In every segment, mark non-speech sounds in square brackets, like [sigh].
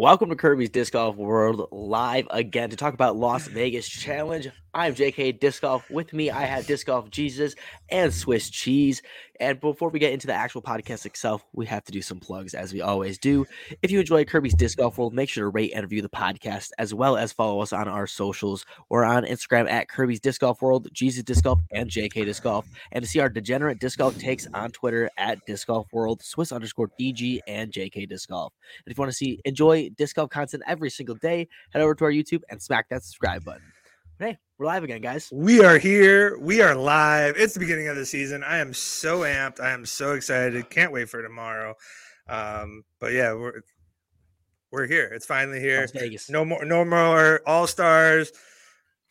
Welcome to Kirby's Disc Golf World live again to talk about Las Vegas Challenge. I'm JK Disc Golf. With me, I have Disc Golf Jesus and Swiss Cheese. And before we get into the actual podcast itself, we have to do some plugs as we always do. If you enjoy Kirby's Disc Golf World, make sure to rate and review the podcast as well as follow us on our socials or on Instagram at Kirby's Disc Golf World, Jesus Disc Golf, and JK Disc Golf. And to see our degenerate disc golf takes on Twitter at Disc Golf World, Swiss underscore DG, and JK Disc Golf. And if you want to see enjoy disc golf content every single day, head over to our YouTube and smack that subscribe button. Hey, we're live again, guys. We are here. We are live. It's the beginning of the season. I am so amped. I am so excited. Can't wait for tomorrow. Um, but yeah, we're we're here. It's finally here. Las Vegas. No more no more all stars.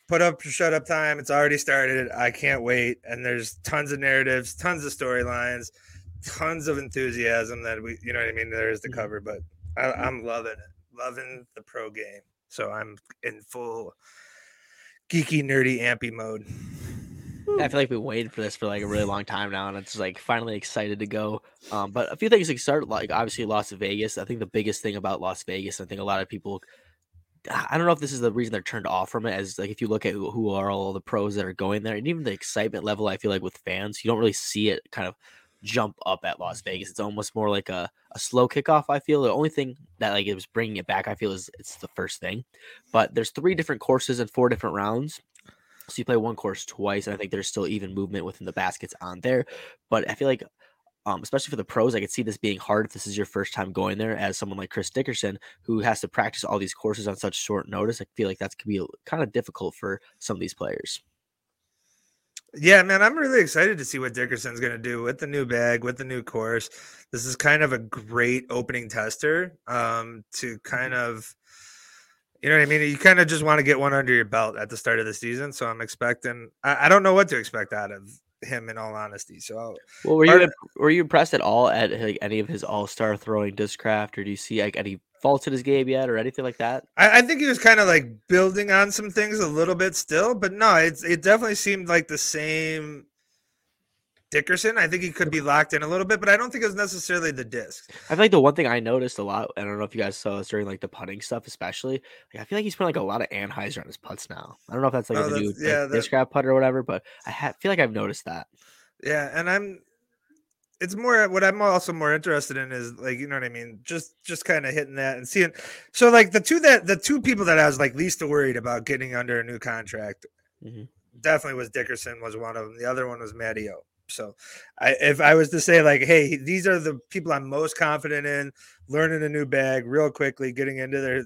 Put up shut up time. It's already started. I can't wait. And there's tons of narratives, tons of storylines, tons of enthusiasm that we you know what I mean, there is to Mhm. cover. But I, I'm loving it. Loving the pro game. So I'm in full geeky, nerdy, ampy mode. I feel like we waited for this for like a really long time now, and it's like finally excited to go. Um, but a few things to start, like obviously Las Vegas. I think the biggest thing about Las Vegas, I think a lot of people, I don't know if this is the reason they're turned off from it. As like if you look at who, who are all the pros that are going there, and even the excitement level, I feel like with fans, you don't really see it kind of jump up at Las Vegas. It's almost more like a, a slow kickoff. I feel the only thing that like it was bringing it back, I feel, is it's the first thing. But there's three different courses and four different rounds. So you play one course twice, and I think there's still even movement within the baskets on there. But I feel like, um, especially for the pros, I could see this being hard if this is your first time going there. As someone like Chris Dickerson, who has to practice all these courses on such short notice, I feel like that could be kind of difficult for some of these players. Yeah, man, I'm really excited to see what Dickerson's going to do with the new bag, with the new course. This is kind of a great opening tester um, to kind of, you know what I mean? You kind of just want to get one under your belt at the start of the season. So I'm expecting, I, I don't know what to expect out of him in all honesty. So Well, were you were you impressed at all at like any of his All Star throwing discraft, or do you see like any faults in his game yet, or anything like that? I, I think he was kind of like building on some things a little bit still, but no, it's it definitely seemed like the same Dickerson. I think he could be locked in a little bit, but I don't think it was necessarily the disc. I feel like the one thing I noticed a lot, I don't know if you guys saw this during like the putting stuff, especially. Like I feel like he's putting like a lot of anhyzer on his putts now. I don't know if that's like Oh, a new yeah, like, that- discraft putt or whatever, but I ha- feel like I've noticed that. Yeah, and I'm it's more what I'm also more interested in is like you know what I mean, just just kind of hitting that and seeing. So like the two that the two people that I was like least worried about getting under a new contract, Mhm. definitely was Dickerson was one of them. The other one was Matty O. So I if I was to say like, hey, these are the people I'm most confident in learning a new bag real quickly, getting into their.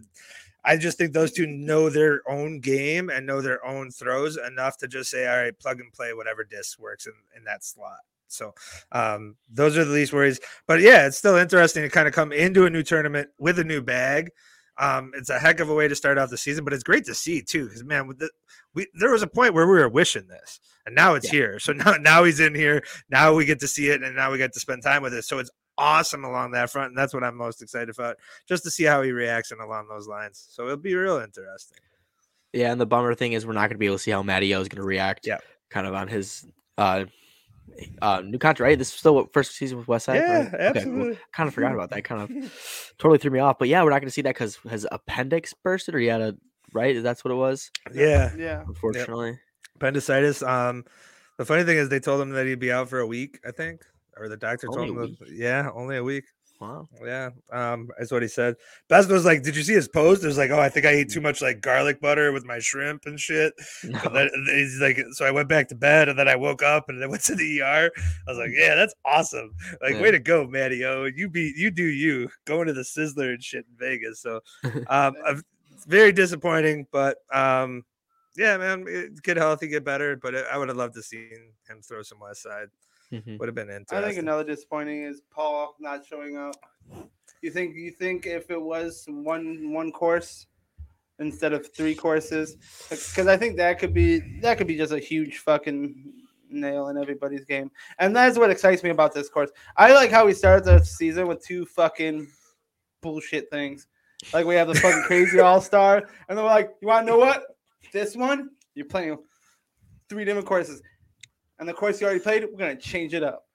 I just think those two know their own game and know their own throws enough to just say, all right, plug and play whatever disc works in, in that slot. So um, those are the least worries. But yeah, it's still interesting to kind of come into a new tournament with a new bag. Um, it's a heck of a way to start off the season, but it's great to see too. Because man, with the, we there was a point where we were wishing this, and now it's Yeah. here. So [laughs] now now he's in here. Now we get to see it, and now we get to spend time with it. So it's awesome along that front, and that's what I'm most excited about, just to see how he reacts and along those lines. So it'll be real interesting. Yeah, and the bummer thing is we're not going to be able to see how Matty O is going to react. Yeah. kind of on his uh, uh new contract. Right, this is still what first season with Westside. right? Okay, cool. Kind of forgot about that. Kind of [laughs] totally threw me off. But yeah, we're not going to see that because his appendix bursted, or he had a right. That's what it was. Yeah, Yeah. Unfortunately. appendicitis. Um, the funny thing is, they told him that he'd be out for a week. I think, or the doctor Only told him, that- yeah, only a week. Wow. Yeah, um, that's what he said. Best was like, "Did you see his post?" It was like, "Oh, I think I ate too much like garlic butter with my shrimp and shit." No. And then and he's like, so I went back to bed, and then I woke up, and then went to the ER. I was like, "Yeah, that's awesome! Like, Yeah. way to go, Matty O! You be you do you going to the Sizzler and shit in Vegas." So, [laughs] um, very disappointing, but um, yeah, man, get healthy, get better. But I would have loved to see him throw some West Side. Mhm. Would have been interesting. I think another disappointing is Paul not showing up. You think you think if it was one one course instead of three courses, because I think that could be that could be just a huge fucking nail in everybody's game, and that's what excites me about this course. I like how we started the season with two fucking bullshit things. Like we have the fucking crazy all star, and then we're like, you want to know what? This one you're playing three different courses, and the course he already played, we're gonna change it up.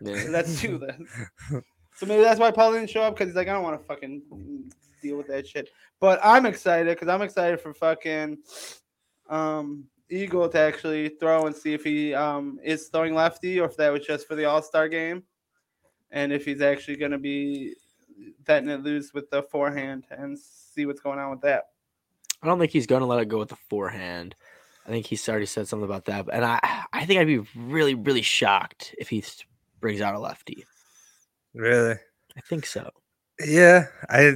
Yeah. So [laughs] that's two then. [laughs] So maybe that's why Paul didn't show up because he's like, I don't want to fucking deal with that shit. But I'm excited because I'm excited for fucking um Eagle to actually throw and see if he um is throwing lefty or if that was just for the All Star game, and if he's actually gonna be letting it loose with the forehand and see what's going on with that. I don't think he's to let it go with the forehand. I think he's already said something about that, and I I think I'd be really really shocked if he brings out a lefty. Really? I think so. Yeah. I.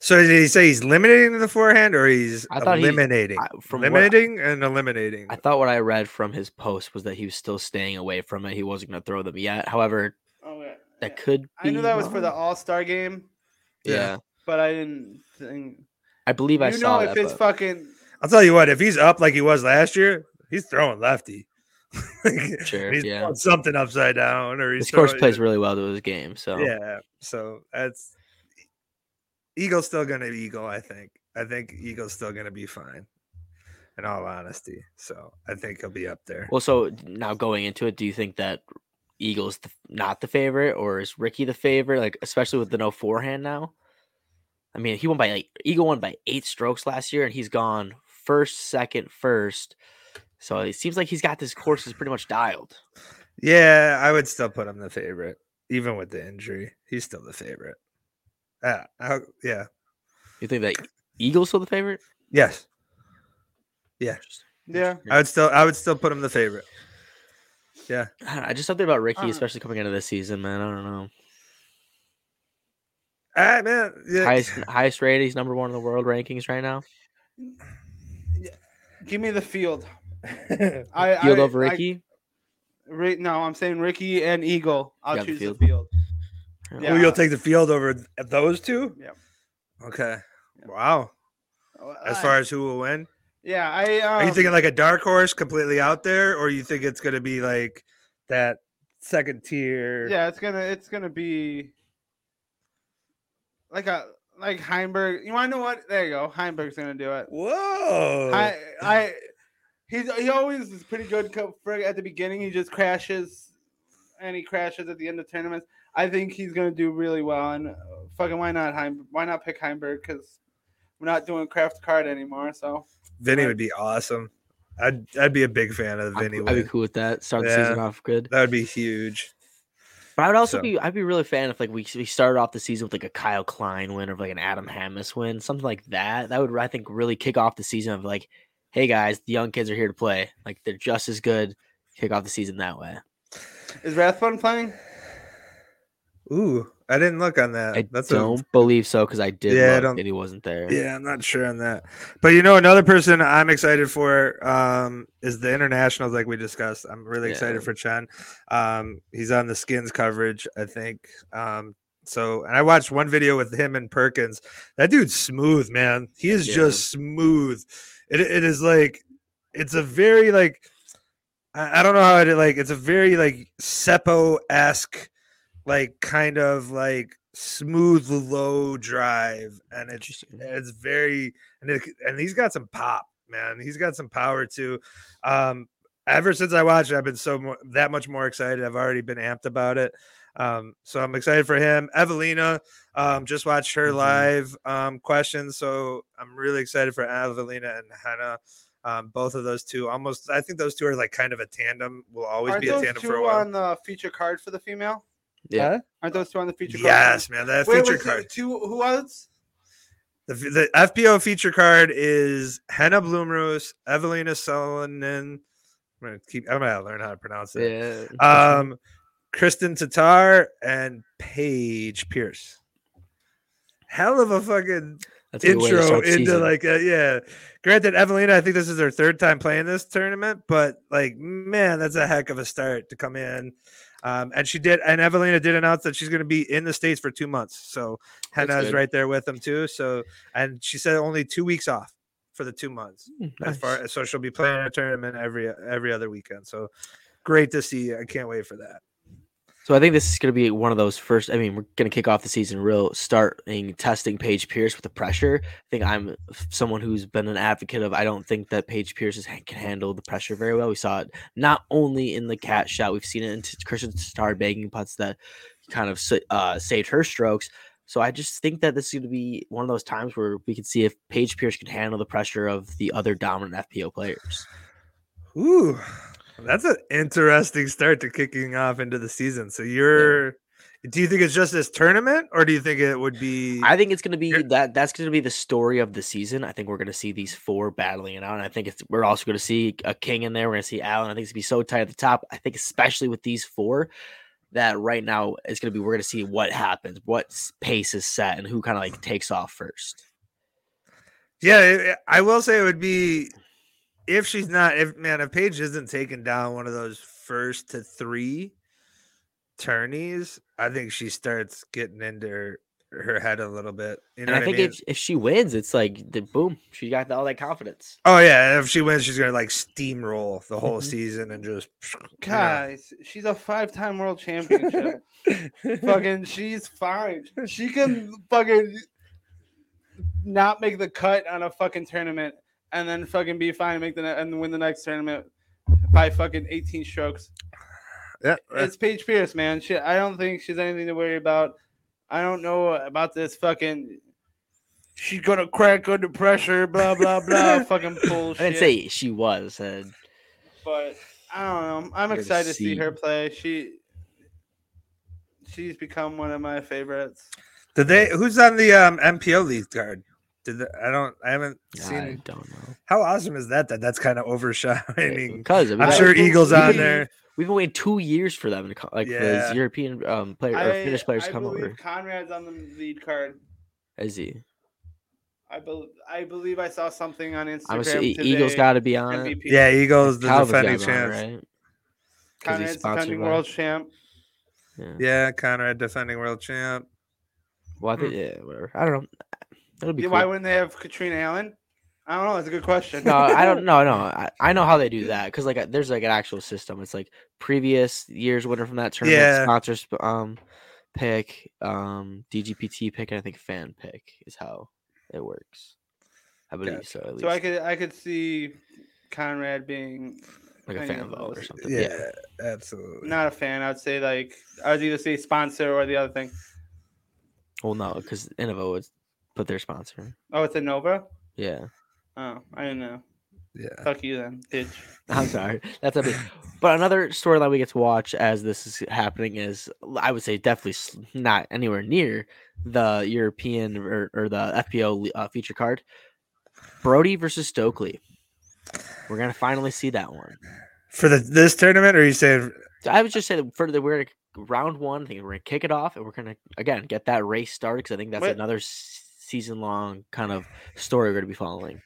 So did he say he's limiting the forehand or he's I thought he- eliminating? I, from what, limiting and eliminating. I thought what I read from his post was that he was still staying away from it. He wasn't going to throw them yet. However, Oh yeah. that could. I knew be that was for the. All Star game, Yeah. Yeah. but I didn't think. I believe I you saw know, that. if it's but- fucking I'll tell you what, if he's up like he was last year, he's throwing lefty. [laughs] Like, Sure, he's yeah. throwing something upside down, or he's This course plays really well to his game. So Yeah, so that's Eagle's still gonna be Eagle. I think. I think Eagle's still gonna be fine. In all honesty, so I think he'll be up there. Well, so now going into it, do you think that Eagles the, not the favorite, or is Ricky the favorite? Like, especially with the no forehand now. I mean, he won by like Eagle won by eight strokes last year, and he's gone first, second, first. So it seems like he's got this course is pretty much dialed. Yeah, I would still put him the favorite, even with the injury. He's still the favorite. Yeah, I, yeah, You think that Eagles still the favorite? yes, yeah. Yeah. I would still, I would still put him the favorite. I, I just something about Ricky, Uh, especially coming into this season, man. I don't know. Ah, man, yeah. Highest highest rated, he's number one in the world rankings right now. Give me the field. [laughs] I Field I, over I- Ricky. Ri- no, I'm saying Ricky and Eagle. I'll got the choose the field. field. Oh, you'll take the field over those two. Yeah. Okay. Yep. Wow. As far as who will win, yeah, I um, are you thinking like a dark horse completely out there, or you think it's going to be like that second tier? yeah, it's gonna it's gonna be like a like Heimburg. You want to know what? There you go. Heimburg's gonna do it. Whoa. I I he's he always is pretty good at the beginning. He just crashes and he crashes at the end of tournaments. I think he's gonna do really well. And uh, fucking why not Heim? Why not pick Heimburg? Because we're not doing craft card anymore. So Vinny would be awesome. I'd I'd be a big fan of I'd, Vinny. I'd be cool with that. Start the Yeah. season off good. That would be huge. But I would also So- be I'd be really a fan if like we we started off the season with like a Kyle Klein win or like an Adam Hammes win, something like that. That would I think really kick off the season of like, hey guys, the young kids are here to play. Like they're just as good. Kick off the season that way. is Rathbun playing? Ooh, I didn't look on that. I That's don't believe so because I did Yeah, I look don't- and he wasn't there. Yeah, I'm not sure on that. But you know, another person I'm excited for um, is the internationals, like we discussed. I'm really Yeah. excited for Chen. Um, he's on the skins coverage, I think. Um, so, and I watched one video with him and Perkins. That dude's smooth, man. He is Yeah. just smooth. It, it is like, it's a very like, I, I don't know how it like. It's a very like Seppo esque, like kind of like smooth low drive, and it's it's very and it, and he's got some pop, man. He's got some power too. Um, ever since I watched it, I've been so mo- that much more excited. I've already been amped about it. Um, so I'm excited for him. Evelina, um, just watched her Mhm. live um questions, so I'm really excited for Evelina and Hannah. Um, both of those two, almost, I think those two are like kind of a tandem. Will always Aren't be a tandem for a while. on the feature card for the female? Yeah. Aren't those two on the feature card? Yes, man, that Wait, feature was it card. Two who was? The, the FPO feature card is Henna Blomroos, Evelina Salonen. I'm gonna keep. I'm gonna learn how to pronounce it. Yeah. Um, Kristin Tattar and Paige Pierce. Hell of a fucking That's a good way to intro start into season. like uh, yeah. Granted, Evelina, I think this is her third time playing this tournament, but like man, that's a heck of a start to come in. Um, and she did, and Evelina did announce that she's going to be in the states for two months. So Henna is right there with them too. So, and she said only two weeks off for the two months. Mm, As far nice. so she'll be playing a tournament every every other weekend. So great to see. I can't wait for that. So I think this is going to be one of those first. I mean, we're going to kick off the season real starting testing Paige Pierce with the pressure. I think I'm someone who's been an advocate of. I don't think that Paige Pierce is, can handle the pressure very well. We saw it not only in the cat shot, we've seen it in Kristin Tattar bagging putts that kind of uh, saved her strokes. So I just think that this is going to be one of those times where we can see if Paige Pierce can handle the pressure of the other dominant FPO players. Ooh, that's an interesting start to kicking off into the season. So you're do you think it's just this tournament or do you think it would be I think it's going to be that that's going to be the story of the season. I think we're going to see these four battling it out. And I think it's we're also going to see a king in there. We're going to see Allen. I think it's going to be so tight at the top. I think especially with these four that right now it's going to be we're going to see what happens, what pace is set, and who kind of like takes off first. Yeah, I will say it would be if she's not if man if Paige isn't taking down one of those first to three tourneys, I think she starts getting into her, her head a little bit. You know and I what think mean? if, if she wins, it's like the boom, she got all that confidence. oh yeah, if she wins, she's gonna like steamroll the whole Mhm. season and just you know. Guys, she's a five-time world championship. [laughs] fucking, she's fine. She can fucking not make the cut on a fucking tournament and then fucking be fine and make the ne- and win the next tournament by fucking 18 strokes. yeah, It's Paige Pierce, man. She, I don't think she's anything to worry about. I don't know about this fucking. She's gonna crack under pressure, blah blah blah. [laughs] fucking bullshit. I didn't say she was. Uh, but I don't know. I'm excited to see see. her play. She she's become one of my favorites. Did they? Who's on the um, MPO lead card? Did they, I don't? I haven't seen. I seen. don't know. How awesome is that? That that's kind of overshadowing. [laughs] Because I mean, I'm sure believe- Eagles on there. we've been waiting two years for them to come, like for Yeah. these European um player or I, Finnish players I come over. Conrad's on the lead card. Is he? I believe I believe I saw something on Instagram. I'm today. Eagles got to be on. it. MVP. Yeah, Eagles the Calvin's defending gotta be on, champs. right? 'Cause he's Conrad's defending by- world champ. Yeah. Yeah, Conrad defending world champ. Well, I think yeah, whatever. I don't know. It'll be Yeah, cool. Why wouldn't they have Catrina Allen? I don't know. That's a good question. no, I don't. [laughs] No, no. I, I know how they do that because like uh, there's like an actual system. It's like previous years winner from that tournament, Yeah. sponsors um pick, um DGPT pick, and I think fan pick is how it works. I believe Gotcha. so. At least So I could I could see Conrad being like a fan vote or something. Yeah, Yeah. absolutely. not a fan. I'd say like I would either say sponsor or the other thing. Well, no, because Innova would put their sponsor. Oh, it's Innova. Yeah. Oh, I didn't know. Yeah. Fuck you then, bitch. [laughs] I'm sorry. That's a bit. But another storyline we get to watch as this is happening is, I would say, definitely not anywhere near the European or, or the FPO uh, feature card. Brodie versus Stokely. We're gonna finally see that one. For the this tournament, or are you saying I would just say that for the we're gonna, round one. I think we're gonna kick it off, and we're gonna again get that race started because I think that's Wait. another season long kind of story we're gonna be following.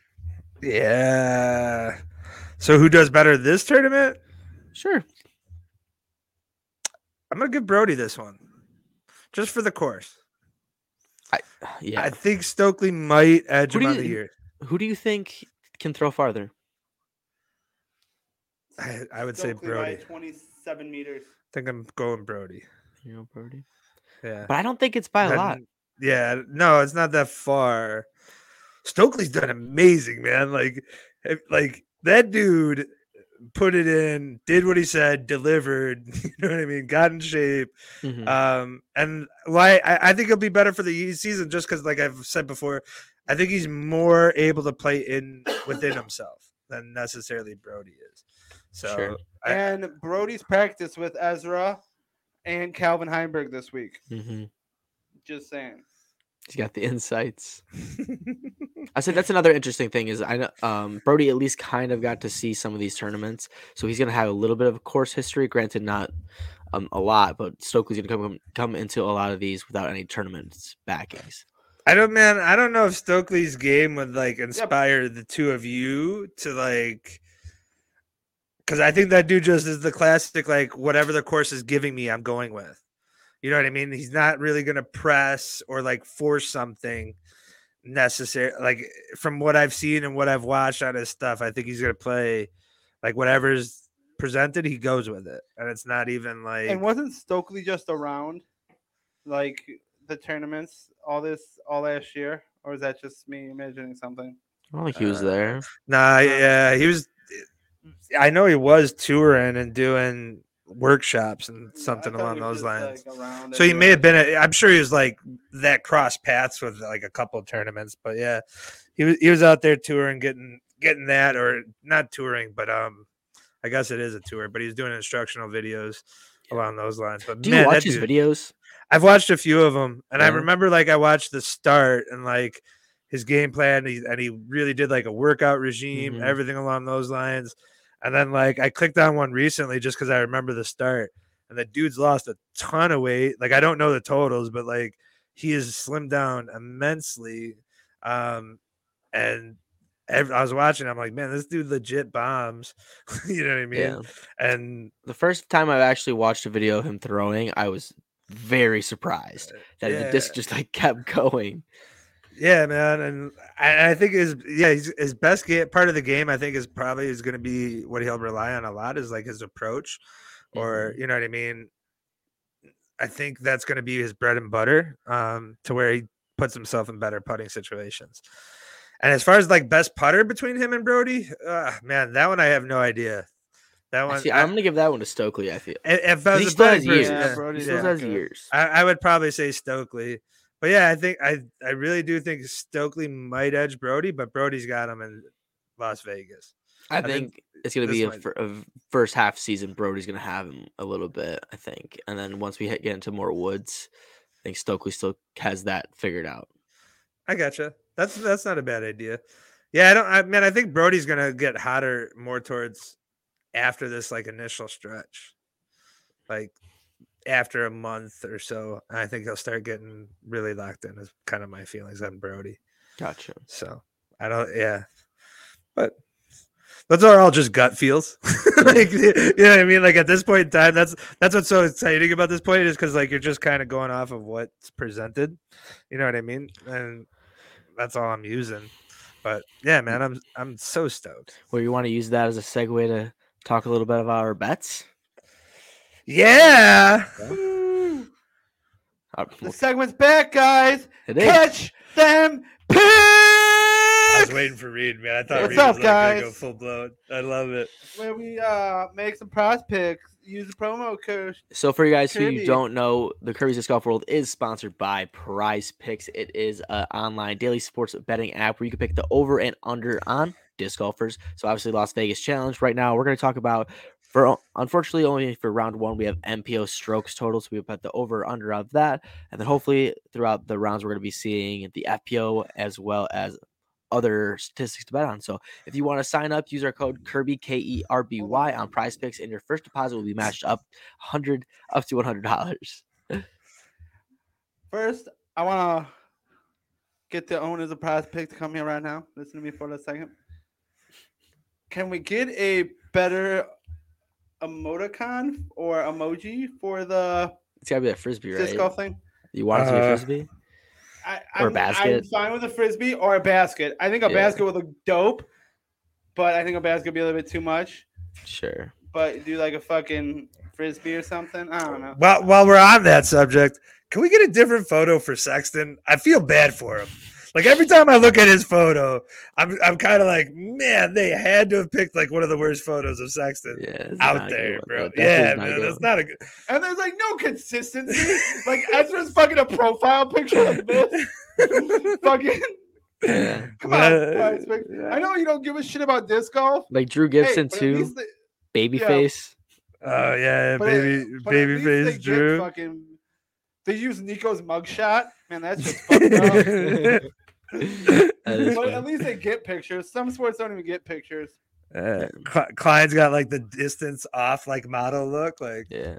yeah? So who does better this tournament? Sure. I'm gonna give Brodie this one, just for the course. I Yeah. I think Stokely might edge Who him do on you- the year. Who do you think can throw farther? I, I would say Stokely by Brodie. I 27 meters. I think I'm going Brodie. You know, Brodie. Yeah. But I don't think it's by a lot. Yeah, no, it's not that far. Stokely's done amazing, man. Like, like that dude put it in, did what he said, delivered. [laughs] You know what I mean? Got in shape. Mhm. Um, and why I, I think it'll be better for the e- season, just because, like I've said before, I think he's more able to play in within himself than necessarily Brodie is. So Sure. I- and Brodie's practice with Ezra and Calvin Heimburg this week. Mhm. Just saying. He's got the insights. [laughs] I said that's another interesting thing is I know um, Brodie at least kind of got to see some of these tournaments, so he's gonna have a little bit of course history. Granted, not um, a lot, but Stokely's gonna come come into a lot of these without any tournaments backings. I don't, man. I don't know if Stokely's game would like inspire the two of you to like, because I think that dude just is the classic like whatever the course is giving me, I'm going with. You know what I mean? He's not really gonna press or like force something necessary. Like from what I've seen and what I've watched on his stuff, I think he's gonna play like whatever's presented. He goes with it, and it's not even like And wasn't Stokely just around like the tournaments all this all last year? Or is that just me imagining something? I don't think he was Uh, there. Nah, yeah, he was. I know he was touring and doing workshops and I something thought along those lines. like, So he may have been. A, I'm sure he was like that cross paths with like a couple of tournaments, but yeah, he was he was out there touring, getting getting that or not touring, but um, I guess it is a tour. But he's doing instructional videos along those lines. But Do you watch his dude- videos? I've watched a few of them, and I remember like I watched the start and like his game plan, and he, and he really did like a workout regime, Mhm. everything along those lines. And then like I clicked on one recently just because I remember the start, and the dude's lost a ton of weight. Like I don't know the totals, but like he has slimmed down immensely. Um, and ev- I was watching, I'm like, man, this dude legit bombs. [laughs] you know what I mean? Yeah. And The first time I've actually watched a video of him throwing, I was very surprised that the disc just like kept [laughs] going. Yeah, man, and I, I think his yeah his, his best game part of the game I think is probably is going to be what he'll rely on a lot is like his approach, or you know what I mean. I think that's going to be his bread and butter, um, to where he puts himself in better putting situations. And as far as like best putter between him and Brodie, uh, man, that one I have no idea. That one, See, I- I'm gonna give that one to Stokely. I feel if if I was he still has years. person, Yeah, yeah, Brodie he Yeah. still has years. I, I would probably say Stokely. But yeah, I think I I really do think Stokely might edge Brodie, but Brodie's got him in Las Vegas. I think think it's gonna be a, a first half season. Brodie's gonna have him a little bit, I think, and then once we hit, get into more woods, I think Stokely still has that figured out. I gotcha. That's that's not a bad idea. Yeah, I don't I mean I think Brodie's gonna get hotter more towards after this like initial stretch. Like after a month or so, I think he'll start getting really locked in is kind of my feelings on Brodie. Gotcha. So I don't, yeah, but those are all just gut feels. [laughs] like, you know what I mean? Like at this point in time, that's that's what's so exciting about this point is because like you're just kind of going off of what's presented. You know what I mean? And that's all I'm using. But yeah, man, I'm I'm so stoked. Well, you want to use that as a segue to talk a little bit about our bets? Yeah. The segment's back, guys. It is. Catch them I was waiting for Reed, man. I thought What's Reed up, was like, gonna go full blown. I love it. Where we uh make some prize picks. Use the promo code. So for you guys who Kirby. you don't know, the Kirby's Disc Golf World is sponsored by Prize Picks. It is an online daily sports betting app where you can pick the over and under on disc golfers. So obviously Las Vegas Challenge. Right now we're going to talk about for unfortunately only for round one we have MPO strokes total. So we bet the over under of that, and then hopefully throughout the rounds we're going to be seeing the FPO as well as other statistics to bet on. So if you want to sign up, use our code Kirby K E R B Y on Prize Picks, and your first deposit will be matched up hundred up to one hundred dollars. First, I wanna get the owners of prize Picks to come here right now. Listen to me for a second. Can we get a better emoticon or emoji for the It's gotta be a frisbee, right? disc golf thing? You want it to be a Uh, frisbee? I, Or a I'm, I'm basket? fine with a frisbee or a basket. I think a Yeah. basket would look dope, but I think a basket would be a little bit too much. Sure. But do like a fucking frisbee or something. I don't know. While while we're on that subject, can we get a different photo for Sexton? I feel bad for him. Like every time I look at his photo, I'm I'm kind of like, man, they had to have picked like one of the worst photos of Sexton Yeah. out not a good there, bro. That Yeah, is not a man, good that's not a good. And there's like no consistency. like Ezra's fucking a profile picture like this. [laughs] fucking Yeah. [laughs] come on. Uh, I know you don't give a shit about disc golf. Like Drew Hey, Gibson but at too. least they- Babyface. Oh yeah, but at- baby, but at baby face Drew. Fucking, they use Nico's mugshot. Man, that's just [laughs] fucked up. That is But funny. at least they get pictures. Some sports don't even get pictures. Uh, Cl- Klein's got like the distance off, like model look, like yeah.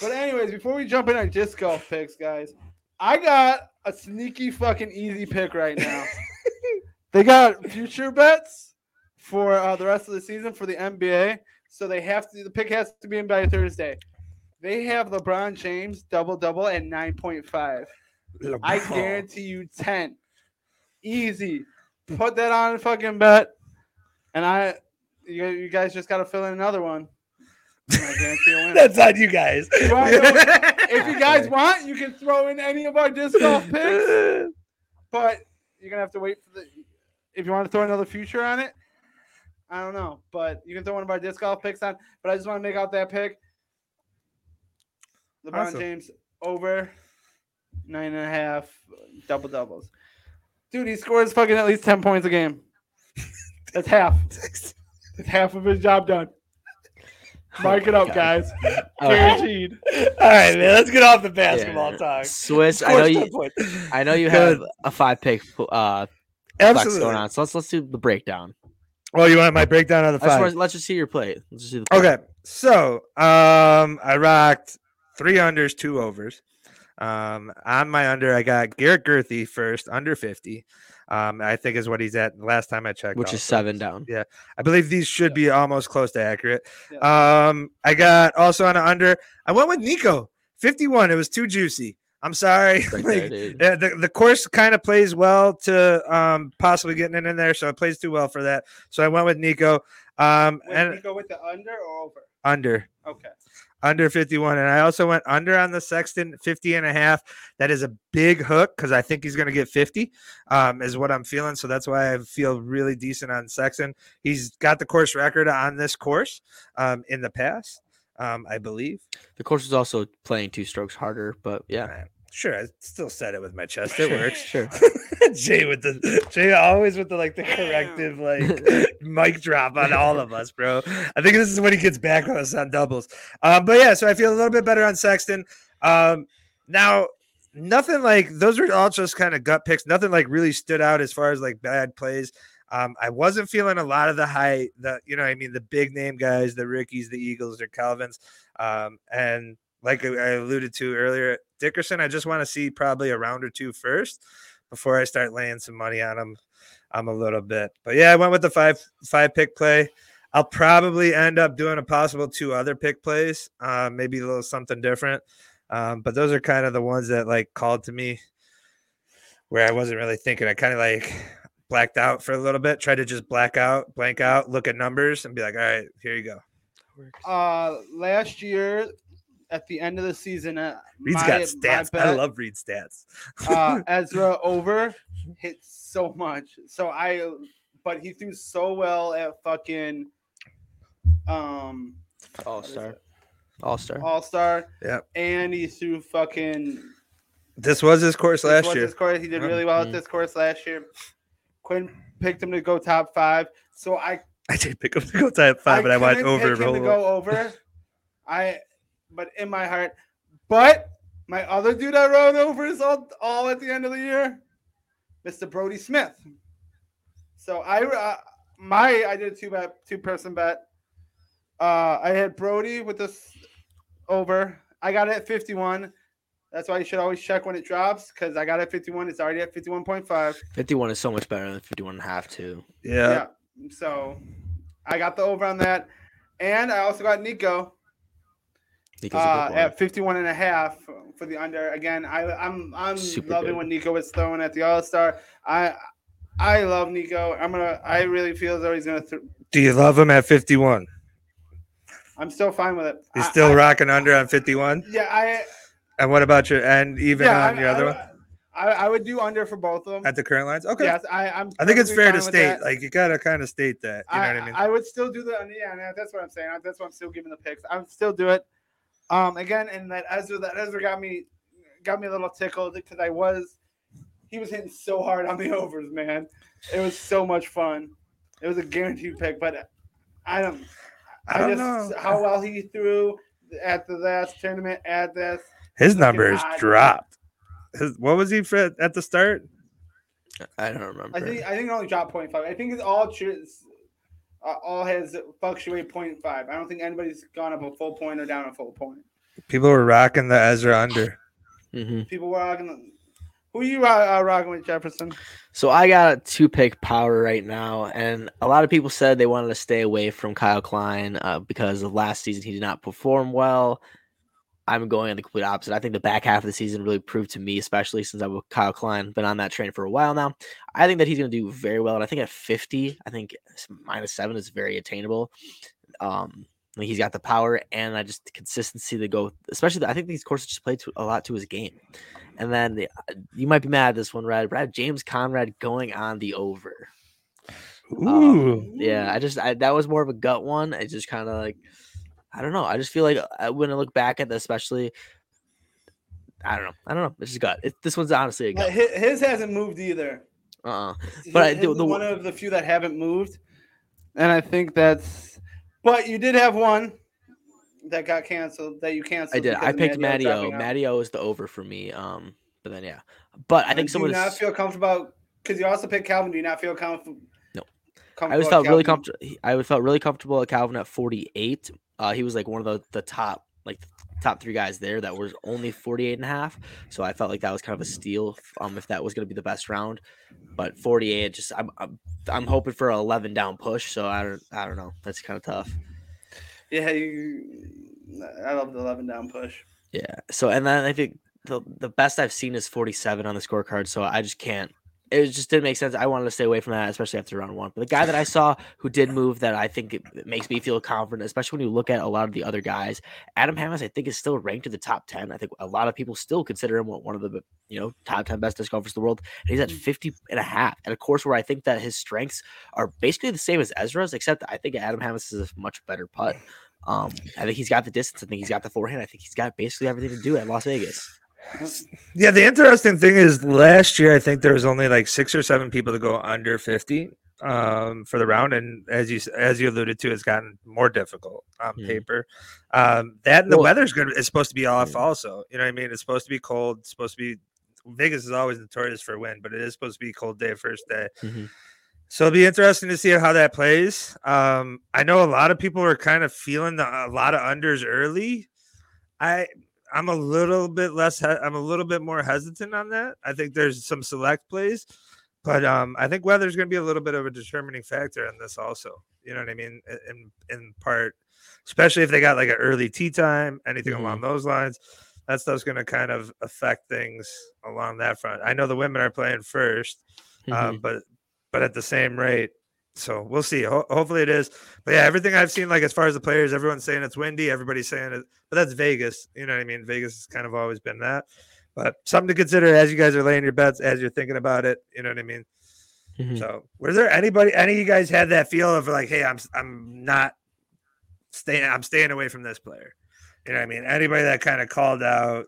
But anyways, before we jump in our disc golf picks, guys, I got a sneaky fucking easy pick right now. [laughs] they got future bets for uh, the rest of the season for the NBA, so they have to. The pick has to be in by Thursday. They have LeBron James double double at nine point five. I guarantee you ten, easy. Put that on fucking bet, and I, you, you guys just got to fill in another one. And I guarantee you [laughs] win. That's on you guys. If you [laughs] guys want, you can throw in any of our disc golf [laughs] picks, but you're gonna have to wait for the. If you want to throw another future on it, I don't know, but you can throw one of our disc golf picks on. But I just want to make out that pick. LeBron Awesome. James over nine and a half double doubles. Dude, he scores fucking at least ten points a game. [laughs] That's half. That's half of his job done. Mark it Oh my up, God. guys. [laughs] All right. Guaranteed. All right, man. Let's get off the basketball Yeah. talk. Swiss, I know you. I know you have a five pick uh flex Absolutely. going on. So let's let's do the breakdown. Oh, you want my breakdown of the I just five? wanna- let's just see your play. Let's just see the play. Okay, so um, I rocked three unders, two overs. Um, on my under, I got Garrett Gurthie first, under fifty. Um, I think is what he's at. Last time I checked, which is seven down. Yeah, I believe these should be almost close to accurate. Um, I got also on an under. I went with Nico, fifty-one. It was too juicy. I'm sorry. Right Like, [laughs] there, dude. the, the course kind of plays well to um, possibly getting it in there, so it plays too well for that. So I went with Nico. Um, Wait, and you go with the under or over? under Okay. Under 51 and i also went under on the sexton 50 and a half. That is a big hook because i think he's going to get 50 um, is what i'm feeling. So that's why i feel really decent on sexton. He's got the course record on this course um, in the past um, i believe. The course is also playing two strokes harder, but yeah, sure i still said it with my chest it works Sure. [laughs] jay with the jay always with the like the corrective like [laughs] mic drop on all of us, bro. I think this is when he gets back on us on doubles. Um, but yeah, so I feel a little bit better on Sexton. Um, now, nothing like those were all just kind of gut picks. Nothing like really stood out as far as like bad plays. Um, I wasn't feeling a lot of the high, the you know, I mean, the big name guys, the Rickies, the Eagles, the Calvins, um, and like I alluded to earlier, Dickerson. I just want to see probably a round or two first before I start laying some money on him. I'm a little bit. But yeah, I went with the five five pick play. I'll probably end up doing a possible two other pick plays, uh, maybe a little something different. Um, but those are kind of the ones that like called to me where I wasn't really thinking. I kind of like blacked out for a little bit, tried to just black out, blank out, look at numbers, and be like, all right, here you go. Uh, last year at the end of the season, uh, Reed's my- got my stats. I love Reed stats. uh, [laughs] Ezra over hit so much. So I, but he threw so well at fucking um All star. All star. All Star. Yep. And he threw fucking This was his course this last was year. His course. He did really well Mhm. at this course last year. Quinn picked him to go top five. So I I did pick up to go top five, but I went over pick him to go over. [laughs] I, but in my heart, but my other dude I rode over is all, all at the end of the year, Mr. Brodie Smith. So I, uh, my I did a two bet, two person bet. Uh, I had Brodie with this over. I got it at fifty one. That's why you should always check when it drops because I got it at 51. It's already at 51.5. 51 is so much better than 51 and a half, too. Yeah. Yeah. So I got the over on that. And I also got Nico Nico's a uh, at 51 and a half for the under. Again, I, I'm I'm Super loving good. what Nico was throwing at the All Star. I I love Nico. I'm gonna. I really feel as though he's gonna. Th- Do you love him at 51? I'm still fine with it. He's still I- rocking under on 51. Yeah, I. And what about your and even yeah, on I, your other I, one I, I would do under for both of them. at the current lines? Okay. Yes, I, I'm. I think it's fair to state. that. Like you gotta kind of state that. You know I, what I mean? I would still do the yeah, no, that's what I'm saying. That's why I'm still giving the picks. I would still do it. Um, again, and that Ezra, that Ezra got me, got me a little tickled because I was, he was hitting so hard on the [laughs] overs, man. It was so much fun. It was a guaranteed pick, but I don't, I don't just know. how well he threw at the last tournament. At this, His numbers odd. dropped. His, what was he for at the start? I don't remember. I think I think it only dropped 0.5. I think it's all true. Uh, all has fluctuate 0.5. I don't think anybody's gone up a full point or down a full point. People were rocking the Ezra under. Mhm. People were rocking. Who you uh, rocking with Jefferson? So I got a two pick power right now, and a lot of people said they wanted to stay away from Kyle Klein uh, because of last season he did not perform well. I'm going in the complete opposite. I think the back half of the season really proved to me, especially since I've with Kyle Klein, been on that train for a while now. I think that he's going to do very well, and I think at 50, I think minus seven is very attainable. Um, like he's got the power and I just consistency to go, especially the, I think these courses just play to, a lot to his game. And then the, you might be mad at this one, Red. Red James Conrad going on the over. Um, yeah, I just I, that was more of a gut one. It just kind of like I don't know. I just feel like I, when I look back at this, especially, I don't know. I don't know. It's just gut. It, this one's honestly a gut. his, his hasn't moved either. Uh-uh. His- But I- his the- the- one of the few that haven't moved, and I think that's. But you did have one that got canceled. That you canceled. I did. I picked Matty O. Mattio is the over for me. Um, but then yeah, but I Uh, think do someone you not feel comfortable because you also picked Calvin. Do you not feel comfortable? No. comfortable I always with felt really comfortable. I always felt really comfortable at Calvin at 48. Uh, he was like one of the, the top, like top three guys there that was only 48 and a half. So I felt like that was kind of a steal um, if that was going to be the best round. But 48, just I'm, I'm I'm hoping for an 11 down push. So I don't I don't know. That's kind of tough. Yeah, you, I love the eleven down push. Yeah. So and then I think the the best I've seen is 47 on the scorecard. So I just can't. It just didn't make sense. I wanted to stay away from that, especially after round one. But the guy that I saw who did move that I think it, makes me feel confident, especially when you look at a lot of the other guys. Adam Hammes, I think, is still ranked in the top 10. I think a lot of people still consider him one of the you know top 10 best disc golfers in the world. And he's at 50 and a half at a course where I think that his strengths are basically the same as Ezra's, except I think Adam Hammes is a much better putt. Um, I think he's got the distance. I think he's got the forehand. I think he's got basically everything to do at Las Vegas. Yeah, the interesting thing is last year I think there was only like six or seven people to go under fifty um, for the round, and as you as you alluded to, it's gotten more difficult on Mhm. paper. Um, that and the Well- weather's good. It's supposed to be off Yeah. also. You know what I mean? It's supposed to be cold. It's supposed to be Vegas is always notorious for wind, but it is supposed to be a cold day first day. Mhm. So it'll be interesting to see how that plays. Um, I know a lot of people are kind of feeling the, a lot of unders early. I I'm a little bit less. He- I'm a little bit more hesitant on that. I think there's some select plays, but um, I think weather's going to be a little bit of a determining factor in this also. You know what I mean? In in part, especially if they got like an early tea time, anything along those lines. That stuff's going to kind of affect things along that front. I know the women are playing 1st uh, Mhm. but but at the same rate. So we'll see. Ho- hopefully it is. But yeah, everything I've seen, like as far as the players, everyone's saying it's windy. Everybody's saying it, but that's Vegas. You know what I mean? Vegas has kind of always been that. But something to consider as you guys are laying your bets, as you're thinking about it. You know what I mean? Mhm. So, was there anybody, any of you guys had that feel of like, hey, I'm I'm not staying, I'm staying away from this player. You know what I mean? Anybody that kind of called out,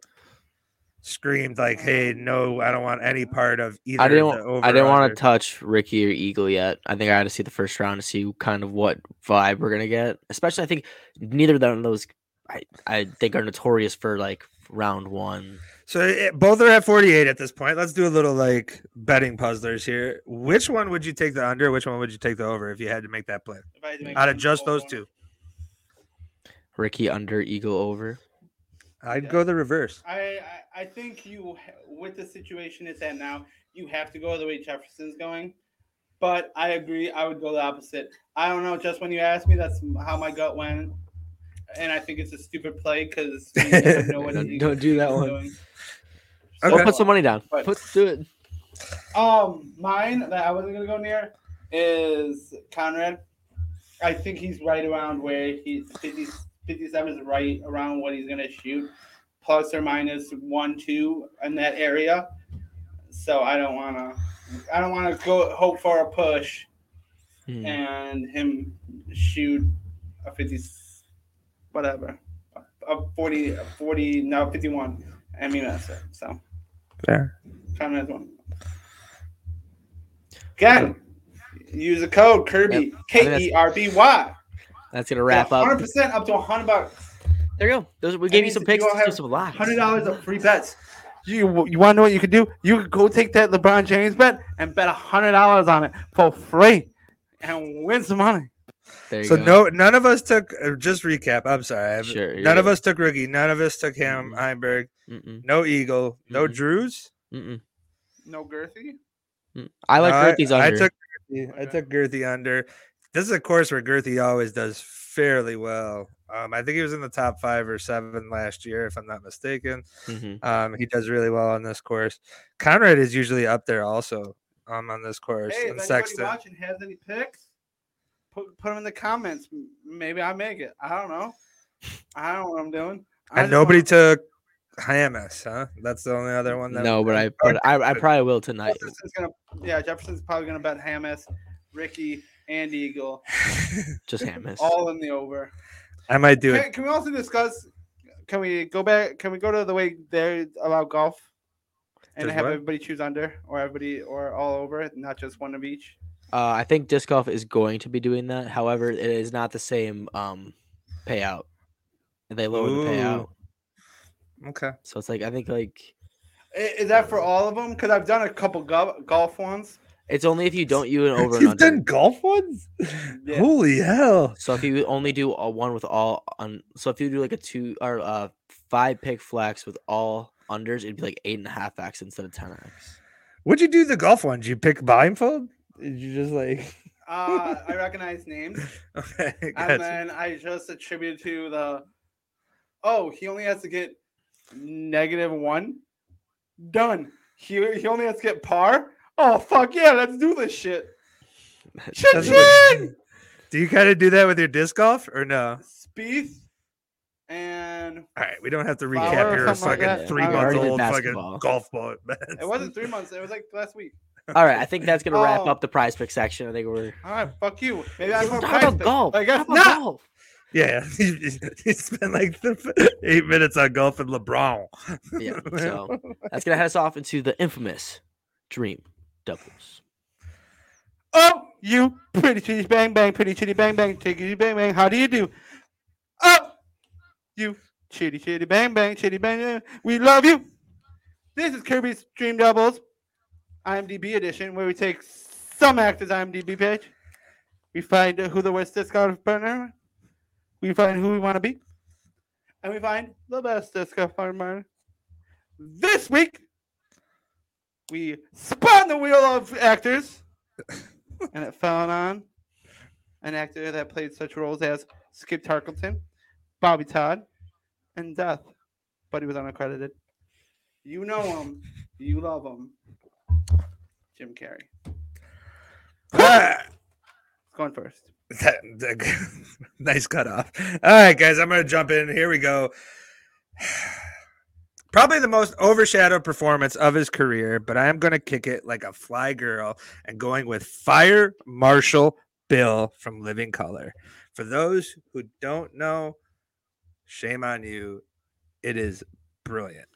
screamed like, hey, no, I don't want any part of either. I didn't. the I didn't want to touch Ricky or Eagle yet. I think I had to see the first round to see kind of what vibe we're gonna get. Especially, I think neither of those I I think are notorious for like round one. So it, both are at 48 at this point. Let's do a little like betting puzzlers here. Which one would you take the under? Which one would you take the over if you had to make that play? I had to make Out of just those two, Ricky under, Eagle over. I'd Yeah. go the reverse. I, I I think you with the situation it's at now, you have to go the way Jefferson's going. But I agree, I would go the opposite. I don't know. Just when you asked me, that's how my gut went, and I think it's a stupid play because you never Don't- [laughs] don't do that one. doing. Okay. Or put some money down. But- Put do it. Um, mine that I wasn't gonna go near is Conrad. I think he's right around where he's 50, 57 is right around what he's gonna shoot, plus or minus one, two in that area. So I don't wanna, I don't wanna go hope for a push Mhm. and him shoot a 50, whatever, a 40, a 40, no 51. I mean that's it. So Fair. Conrad's one. Again, use the code Kirby Yep. I think K E R B Y. That's gonna wrap up. Hundred percent up to hundred bucks. There you go. Those, we gave you some picks. all let's have some locks. Hundred dollars of free bets. You you want to know what you could do? You could go take that LeBron James bet and bet hundred dollars on it for free and win some money. There you So go. no, none of us took. uh, Just recap. I'm sorry. Sure, you're none of us took rookie. None of us took Ham Mhm. Heimburg. Mm-mm, No Eagle. No Mhm. Drews. mm-mm, No Gurthie. mm. I like No, Ricky's under. I took. Gurthie. I took Gurthie under. This is a course where Gurthie always does fairly well. Um, I think he was in the top five or seven last year, if I'm not mistaken. Mhm. Um, he does really well on this course. Conrad is usually up there also um, on this course. Hey, and if anybody Sexton. watching has any picks, put put them in the comments. Maybe I make it. I don't know. I don't know what I'm doing. I And nobody wanna- took Hammes, huh? That's the only other one. That No, but I but I, I probably will tonight. Jefferson's gonna, yeah, Jefferson's probably gonna bet Hammes, Ricky, and eagle, [laughs] Just can't all in the over. I might do it. Can, can we also discuss? Can we go back? Can we go to the way they allow golf and Does have what? everybody choose under, or everybody, or all over, not just one of each? Uh, I think disc golf is going to be doing that. However, it is not the same um, payout. They lowered the payout, Okay. so it's like I think like Is that for all of them? Because I've done a couple go- golf ones. It's only if you don't use an [laughs] over and You've under. done golf ones? [laughs] Yeah. Holy hell. So if you only do a one with all on, so if you do like a two or uh five pick flex with all unders, it'd be like eight and a half x instead of ten x. What'd you do the golf one? Did you pick blindfold? Did you just like [laughs] Uh, I recognize names, Okay, and then I just attributed to the. Oh, he only has to get negative one. Done. He he only has to get par. Oh fuck yeah! Let's do this shit. [laughs] That's what- Cha-ching! Do you kind of do that with your disc golf or no? Spieth and All right, we don't have to recap or your something like fucking three I month old basketball. fucking golf ball. [laughs] it wasn't three months. It was like last week. [laughs] All right, I think that's gonna wrap Oh. up the prize pick section. I think we're. All right, fuck you. Maybe I'm How more about golf? I guess How about not. golf? Yeah, he spent like eight minutes on golf and LeBron. Yeah, so that's gonna head us off into the infamous dream doubles. Oh, you pretty chitty bang bang, pretty chitty bang bang, chitty bang bang. How do you do? Oh, you chitty chitty bang bang, chitty bang bang. We love you. This is Kirby's Dream Doubles, IMDb edition, where we take some actors' IMDb page. We find who the worst disc golf partner. We find who we want to be, and we find the best disc golf partner. This week, we spun the wheel of actors [laughs] and it fell on an actor that played such roles as Skip Tarkleton, Bobby Todd, and Death, but he was unaccredited. You know him, you love him, Jim Carrey. Going first. [laughs] nice cutoff. All right, guys, I'm going to jump in. Here we go. [sighs] Probably the most overshadowed performance of his career, but I am going to kick it like a fly girl and going with Fire Marshal Bill from Living Color. For those who don't know, shame on you. It is brilliant.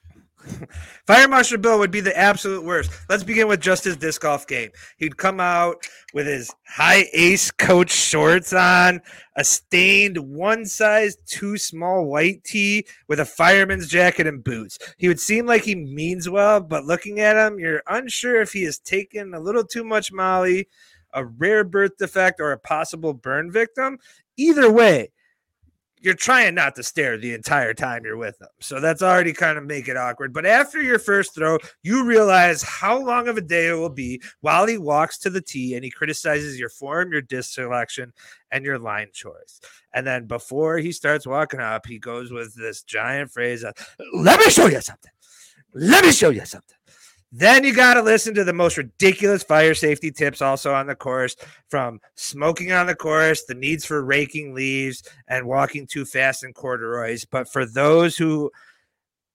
[laughs] Fire Marshal Bill would be the absolute worst. Let's begin with just his disc golf game. He'd come out with his high ace coach shorts on, a stained one size too small white tee with a fireman's jacket and boots. He would seem like he means well, but looking at him, you're unsure if he has taken a little too much Molly, a rare birth defect, or a possible burn victim. Either way, you're trying not to stare the entire time you're with them. So that's already kind of make it awkward. But after your first throw, you realize how long of a day it will be while he walks to the tee and he criticizes your form, your disc selection, and your line choice. And then before he starts walking up, he goes with this giant phrase of, Let me show you something. Let me show you something. Then you got to listen to the most ridiculous fire safety tips also on the course from smoking on the course, the needs for raking leaves, and walking too fast in corduroys. But for those who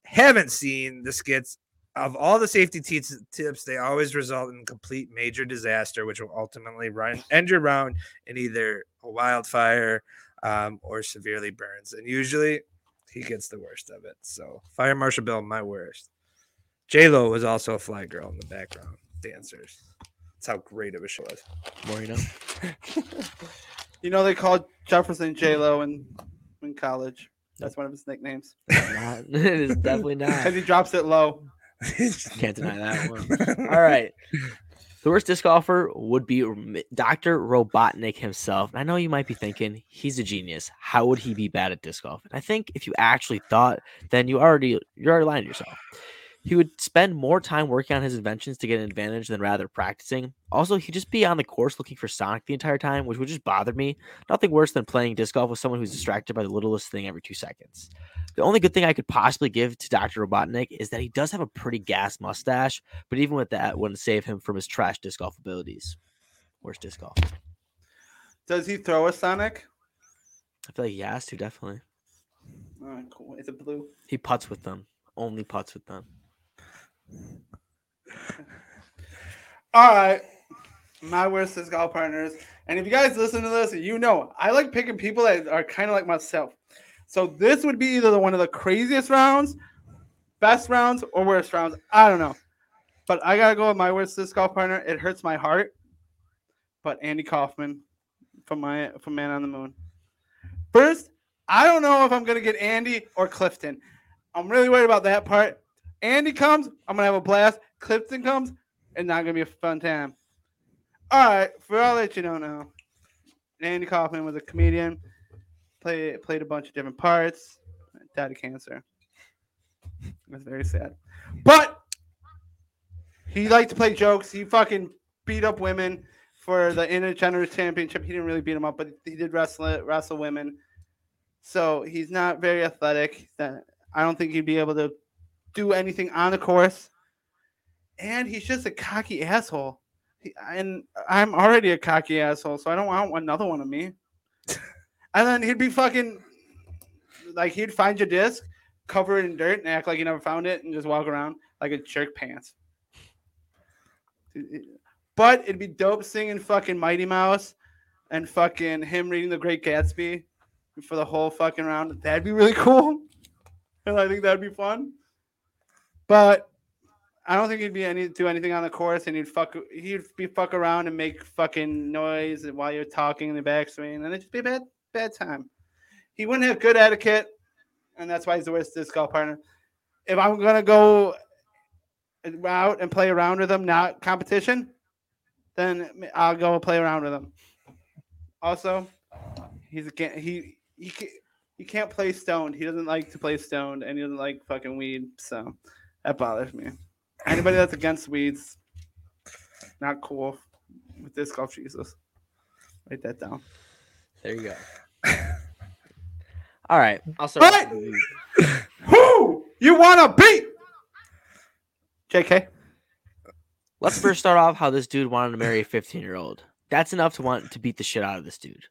haven't seen the skits, of all the safety te- tips, they always result in complete major disaster, which will ultimately run end your round in either a wildfire um, or severely burns. And usually he gets the worst of it. So Fire Marshal Bill, my worst. J Lo was also a fly girl in the background, dancers. That's how great of a show was. More you know. [laughs] You know they called Jefferson J Lo in in college. That's one of his nicknames [laughs] Not, it is definitely not. because he drops it low. [laughs] Can't deny that one. All right. The worst disc golfer would be Dr. Robotnik himself. And I know you might be thinking, he's a genius. How would he be bad at disc golf? And I think if you actually thought, then you already you're already lying to yourself. He would spend more time working on his inventions to get an advantage than rather practicing. Also, he'd just be on the course looking for Sonic the entire time, which would just bother me. Nothing worse than playing disc golf with someone who's distracted by the littlest thing every two seconds. The only good thing I could possibly give to Dr. Robotnik is that he does have a pretty gas mustache, but even with that, wouldn't save him from his trash disc golf abilities. Worst disc golf. Does he throw a Sonic? I feel like he has to, definitely. All right, cool. Is it blue? He puts with them. Only puts with them. All right. my worst disc golf partners. And if you guys listen to this, you know I like picking people that are kind of like myself. So this would be either one of the craziest rounds, best rounds, or worst rounds. I don't know. But I gotta go with my worst disc golf partner. It hurts my heart. But Andy Kaufman from my from Man on the Moon. First, I don't know if I'm gonna get Andy or Clifton. I'm really worried about that part. Andy comes, I'm gonna have a blast. Clifton comes, it's not gonna be a fun time. All right, for all that you don't know, Andy Kaufman was a comedian. Played played a bunch of different parts. Died of cancer. It was very sad. But he liked to play jokes. He fucking beat up women for the intergender championship. He didn't really beat them up, but he did wrestle wrestle women. So he's not very athletic. That I don't think he'd be able to do anything on the course. And he's just a cocky asshole. He, and I'm already a cocky asshole, so I don't want another one of me. [laughs] and then he'd be fucking like he'd find your disc, cover it in dirt, and act like he never found it, and just walk around like a jerk pants. But it'd be dope singing fucking Mighty Mouse and fucking him reading The Great Gatsby for the whole fucking round. That'd be really cool. And [laughs] I think that'd be fun. But I don't think he'd be any do anything on the course, and he'd fuck he'd be fuck around and make fucking noise while you're talking in the backswing, and it'd just be a bad bad time. He wouldn't have good etiquette, and that's why he's the worst disc golf partner. If I'm gonna go out and play around with him, not competition, then I'll go play around with him. Also, he's he he he can't play stoned. He doesn't like to play stoned, and he doesn't like fucking weed. So that bothers me. Anybody that's against weeds, not cool with disc golf Jesus. Write that down. There you go. All right, I'll start. Right. Who you want to beat? JK. Let's first start off how this dude wanted to marry a 15 year old. That's enough to want to beat the shit out of this dude.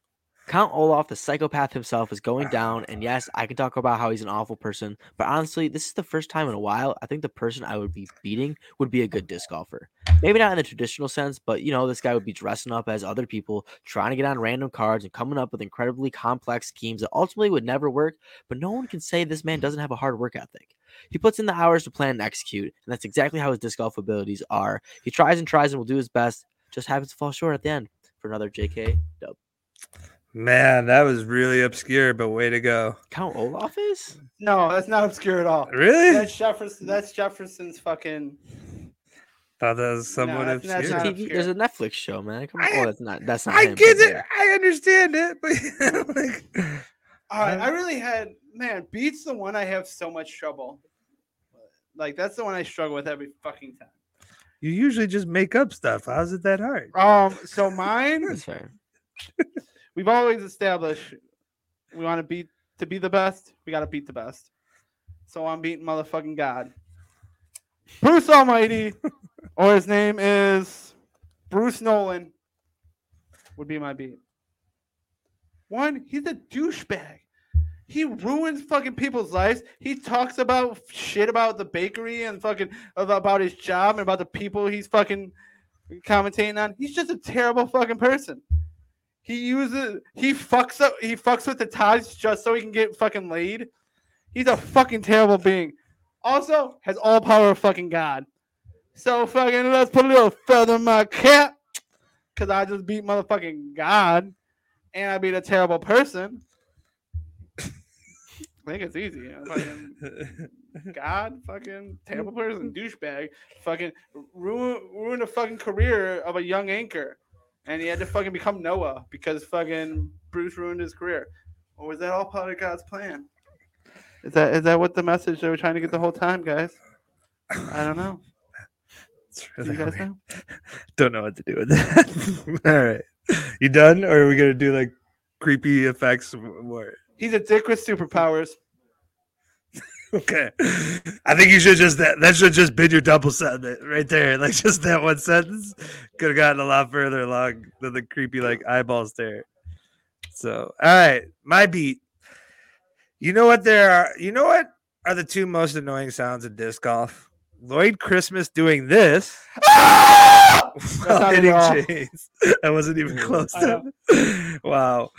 Count Olaf, the psychopath himself, is going down. And yes, I can talk about how he's an awful person, but honestly, this is the first time in a while I think the person I would be beating would be a good disc golfer. Maybe not in the traditional sense, but you know, this guy would be dressing up as other people, trying to get on random cards and coming up with incredibly complex schemes that ultimately would never work. But no one can say this man doesn't have a hard work ethic. He puts in the hours to plan and execute, and that's exactly how his disc golf abilities are. He tries and tries and will do his best, just happens to fall short at the end for another JK dub. Man, that was really obscure, but way to go. Count Olaf is? No, that's not obscure at all. Really? That's Jefferson. That's Jefferson's fucking. Thought that was somewhat that's- that's obscure. not TV, obscure. there's a Netflix show, man. Come on. I- oh, that's not. That's not. I him, get it. yeah. I understand it, but [laughs] like, All right, I really had man. Beats the one I have so much trouble. Like that's the one I struggle with every fucking time. you usually just make up stuff. How's it that hard? Um, so [laughs] mine, That's fair. We've always established we want to beat to be the best. We got to beat the best. So I'm beating motherfucking God, Bruce Almighty, [laughs] or his name is Bruce Nolan. Would be my beat. One, he's a douchebag. He ruins fucking people's lives. He talks about shit about the bakery and fucking uh, about his job and about the people he's fucking commentating on. He's just a terrible fucking person. He uses he fucks up he fucks with the ties just so he can get fucking laid. He's a fucking terrible being. Also has all power of fucking God. So fucking let's put a little feather in my cap. Cause I just beat motherfucking God. And I beat a terrible person. [laughs] I think it's easy. you know, fucking [laughs] God, fucking terrible person, douchebag, fucking ruin ruin the fucking career of a young anchor, and he had to fucking become Noah because fucking Bruce ruined his career. Or was that all part of God's plan? Is that is that what the message they were trying to get the whole time, guys? I don't know. Really you guys know? [laughs] Don't know what to do with that. [laughs] All right, you done, or are we gonna do like creepy effects more? He's a dick with superpowers. [laughs] Okay, I think you should just that that should just been your double sentiment right there. Like just that one sentence could have gotten a lot further along than the creepy like eyeball stare. So, all right, my beat. You know what there are? You know what are the two most annoying sounds in disc golf? Lloyd Christmas doing this [laughs] while not hitting chains. That wasn't even [laughs] close. To wow,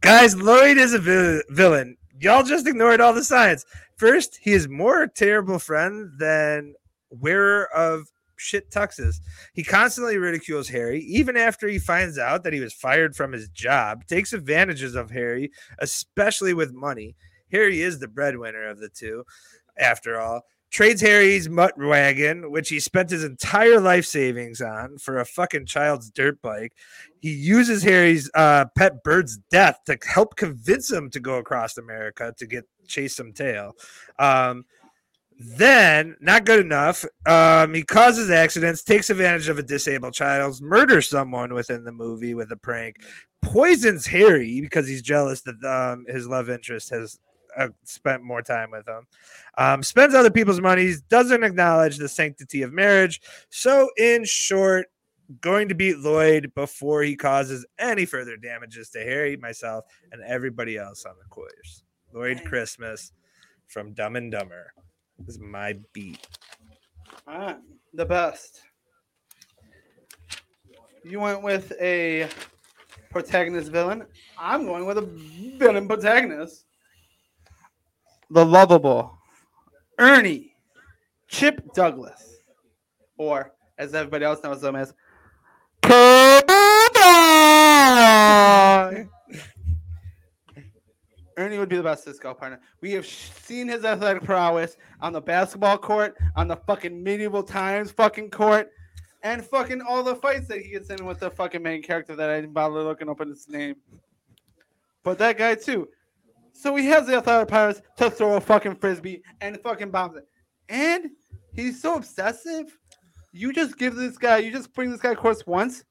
guys, Lloyd is a vil- villain. Y'all just ignored all the signs. First, he is more a terrible friend than wearer of shit tuxes. He constantly ridicules Harry, even after he finds out that he was fired from his job, takes advantages of Harry, especially with money. Harry is the breadwinner of the two, after all. Trades Harry's mutt wagon, which he spent his entire life savings on, for a fucking child's dirt bike. He uses Harry's uh, pet bird's death to help convince him to go across America to get chase some tail. Um, then, not good enough. Um, he causes accidents, takes advantage of a disabled child, murders someone within the movie with a prank, poisons Harry because he's jealous that um, his love interest has uh, spent more time with him. Um, spends other people's money, doesn't acknowledge the sanctity of marriage. So, in short, going to beat Lloyd before he causes any further damages to Harry, myself, and everybody else on the course. Lloyd Christmas from Dumb and Dumber is my beat. All right, the best. You went with a protagonist villain. I'm going with a villain protagonist. The lovable Ernie Chip Douglas, or as everybody else knows him as. Ernie would be the best disc golf partner. We have seen his athletic prowess on the basketball court, on the fucking medieval times fucking court, and fucking all the fights that he gets in with the fucking main character that I didn't bother looking up in his name. But that guy too. So he has the athletic prowess to throw a fucking frisbee and fucking bombs it. And he's so obsessive. You just give this guy, you just bring this guy course once.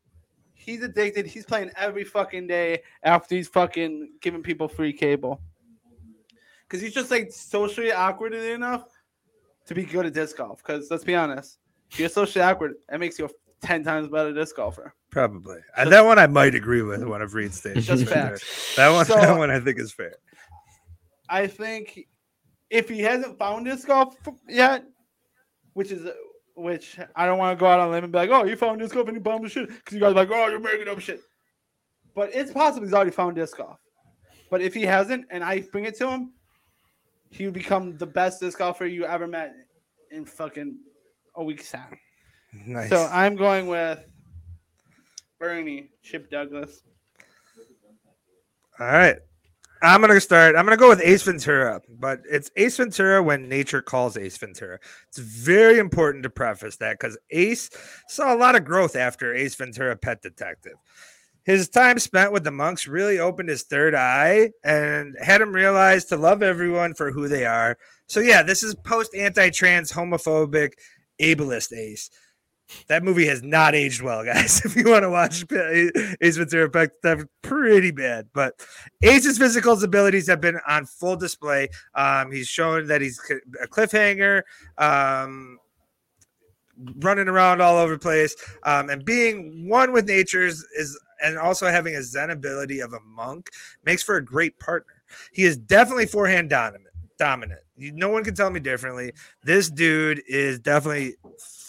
He's addicted. He's playing every fucking day after he's fucking giving people free cable. Cause he's just like socially awkward enough to be good at disc golf. Because let's be honest, if you're socially awkward, that makes you a ten times better disc golfer. Probably. Uh, that one I might agree with [laughs] one of Reed's statements. Just right That one, So- that one I think is fair. I think if he hasn't found disc golf yet, which is which I don't want to go out on a limb and be like, oh, you found disc golf and you bombed the shit because you guys are like, oh, you're making up shit. But it's possible he's already found disc golf. But if he hasn't, and I bring it to him, he would become the best disc golfer you ever met in fucking a week's time. Nice. So I'm going with Bernie Chip Douglas. All right. I'm gonna start. I'm gonna go with Ace Ventura, but it's Ace Ventura when nature calls Ace Ventura. It's very important to preface that because Ace saw a lot of growth after Ace Ventura Pet Detective. His time spent with the monks really opened his third eye and had him realize to love everyone for who they are. So yeah, this is post anti-trans homophobic ableist Ace. That movie has not aged well, guys. [laughs] If you want to watch Ace Ventura, Pet Detective, pretty bad. But Ace's physical abilities have been on full display. Um, he's shown that he's a cliffhanger, um, running around all over the place, um, and being one with nature's is, and also having a Zen ability of a monk makes for a great partner. He is definitely forehand dominant. Dominant. No one can tell me differently. This dude is definitely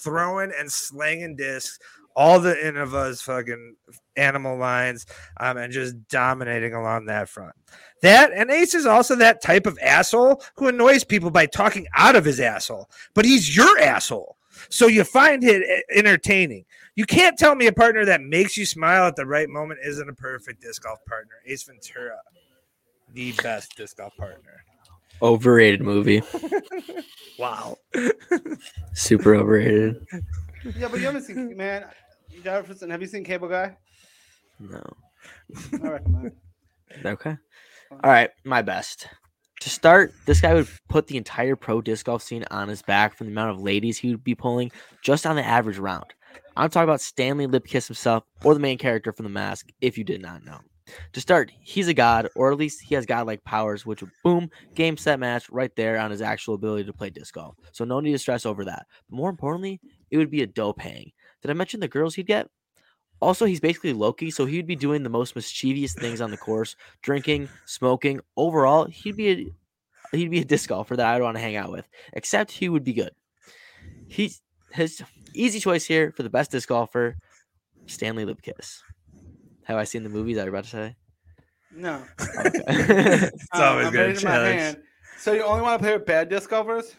throwing and slanging discs all the Innova's fucking animal lines um, and just dominating along that front. That and Ace is also that type of asshole who annoys people by talking out of his asshole, but he's your asshole. So you find it e- entertaining. You can't tell me a partner that makes you smile at the right moment isn't a perfect disc golf partner. Ace Ventura, the best disc golf partner. Overrated movie. [laughs] Wow. Super overrated. Yeah, but you haven't seen man. Jefferson, have you seen Cable Guy? No. I recommend. it. Okay. All right, my best. To start, this guy would put the entire pro disc golf scene on his back from the amount of ladies he would be pulling just on the average round. I'm talking about Stanley Lipkiss himself or the main character from The Mask, if you did not know. To start, he's a god, or at least he has godlike powers, which boom, game set match right there on his actual ability to play disc golf. So no need to stress over that. But more importantly, it would be a dope hang. Did I mention the girls he'd get? Also, he's basically Loki, so he'd be doing the most mischievous things on the course, drinking, smoking. Overall, he'd be a, he'd be a disc golfer that I'd want to hang out with. Except he would be good. He's his easy choice here for the best disc golfer, Stanley Lipkiss. Have I seen the movies? I was about to say. No. Okay. [laughs] [laughs] It's Uh, always I'm good challenge. So you only want to play with bad disc golfers?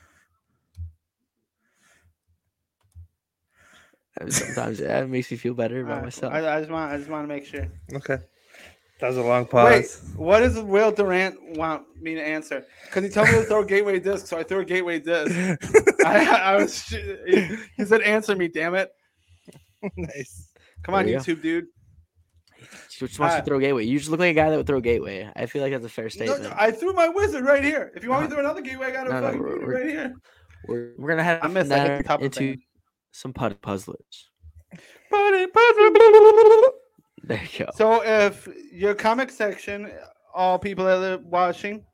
Sometimes yeah, it makes me feel better about Alright, myself. I, I just want I just want to make sure. Okay. That was a long pause. Wait, pause. what does Will Durant want me to answer? Because he told me to throw [laughs] gateway disc, so I threw a gateway disc. I, I was he he said answer me, damn it. nice. Come on, There you go. YouTube dude. She just wants Uh, to throw gateway. You just look like a guy that would throw gateway. I feel like that's a fair statement. no, I threw my wizard right here. If you want me to [laughs] throw another gateway, I got it No, no, fucking we're- wizard we're- right here. we're, we're gonna head I missed, I hit the top into things. some pud puzzlers. Buddy, buddy. [laughs] There you go. So if your comic section, all people that are watching,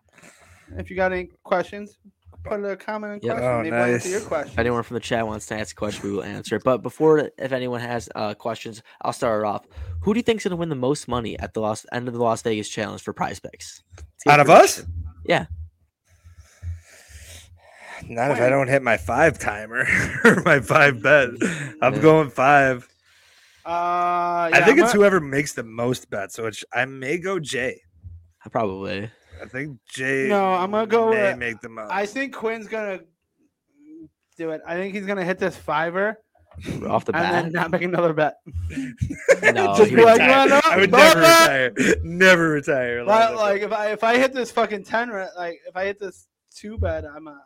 if you got any questions, put a comment and Yep. question. Oh, Maybe we'll answer nice. your question. anyone from the chat wants to ask a question, we will answer it. But before, if anyone has uh, questions, I'll start it off. Who do you think's gonna win the most money at the Las, end of the Las Vegas Challenge for Prize Picks? Let's Out of us? Yeah. Not if I don't hit my five timer [laughs] or my five bet. I'm Yeah. going five. Uh, I think I'm it's gonna- whoever makes the most bets. So it's, I may go Jay. Probably. I think Jay. No, I'm gonna go May with- make the most. I think Quinn's gonna do it. I think he's gonna hit this fiver Off the bat, and then not make another bet. [laughs] No, Just be like, would- "You wanna? I would never retire. Never retire. Like, like if I if I hit this fucking ten, like if I hit this two bet, I'm a.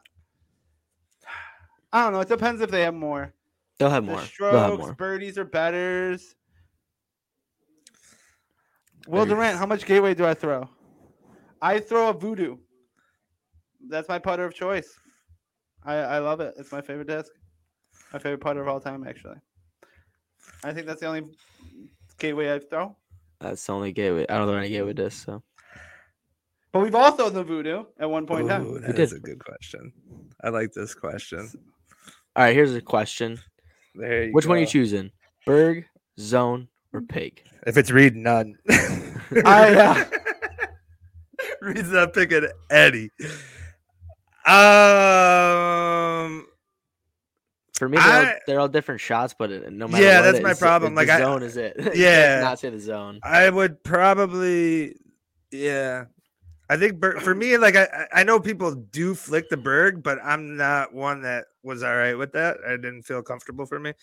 I don't know. It depends if they have more. They'll have The more. They'll have strokes, more. birdies, or betters. Will Durant, how much gateway do I throw? I throw a voodoo. That's my putter of choice. I, I love it. It's my favorite disc. My favorite putter of all time, actually. I think that's the only gateway I throw. That's the only gateway. I don't know any gateway this. So But we've all thrown the voodoo at one point in time. Ooh, that did. is a good question. I like this question. all right, here's a question. There you Which one are you choosing? Berg, zone, or pig? If it's Reed, none. [laughs] I, uh, [laughs] [laughs] Reed's not picking Eddie. Um, For me, they're, all, they're all different shots, but no matter. Yeah, that's my problem, like, I- zone is it. [laughs] Yeah. not say the zone. I would probably, yeah. I think for me, like I, I I know people do flick the Berg, but I'm not one that was all right with that. I didn't feel comfortable for me.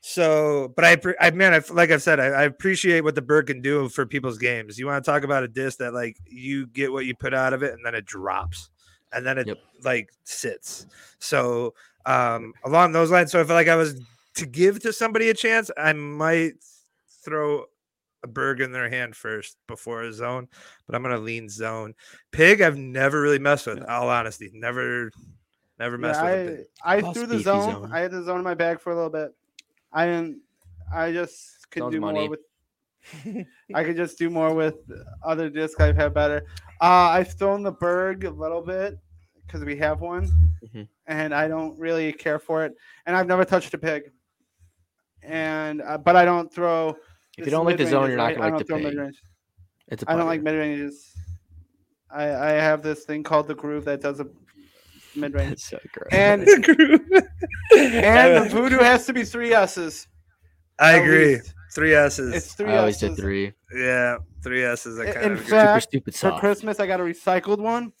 So, but I, I man, I, like I've said, I, I appreciate what the Berg can do for people's games. You want to talk about a disc that like you get what you put out of it, and then it drops, and then it Yep. like sits. So, um, along those lines, so if like I was to give to somebody a chance, I might throw a Berg in their hand first before a zone, but I'm gonna lean zone. Pig, I've never really messed with. All honesty, never, never Yeah, messed with. a. I, I threw the zone. zone. I had the zone in my bag for a little bit. I didn't. I just could Zone's do money. more with. [laughs] I could just do more with other discs I've had better. Uh, I've thrown the Berg a little bit because we have one, Mhm. and I don't really care for it. And I've never touched a pig. And uh, but I don't throw. If you don't like the zone, you're not gonna I like don't the throw pig. mid-range. It's a I don't like mid ranges. I I have this thing called the groove that does a mid range, so gross. and and the [laughs] voodoo has to be three S's. I agree. least. Three S's. It's three I always S's. did three. yeah, three S's. I kind in of agree. Super fact, stupid For. Christmas, I got a recycled one.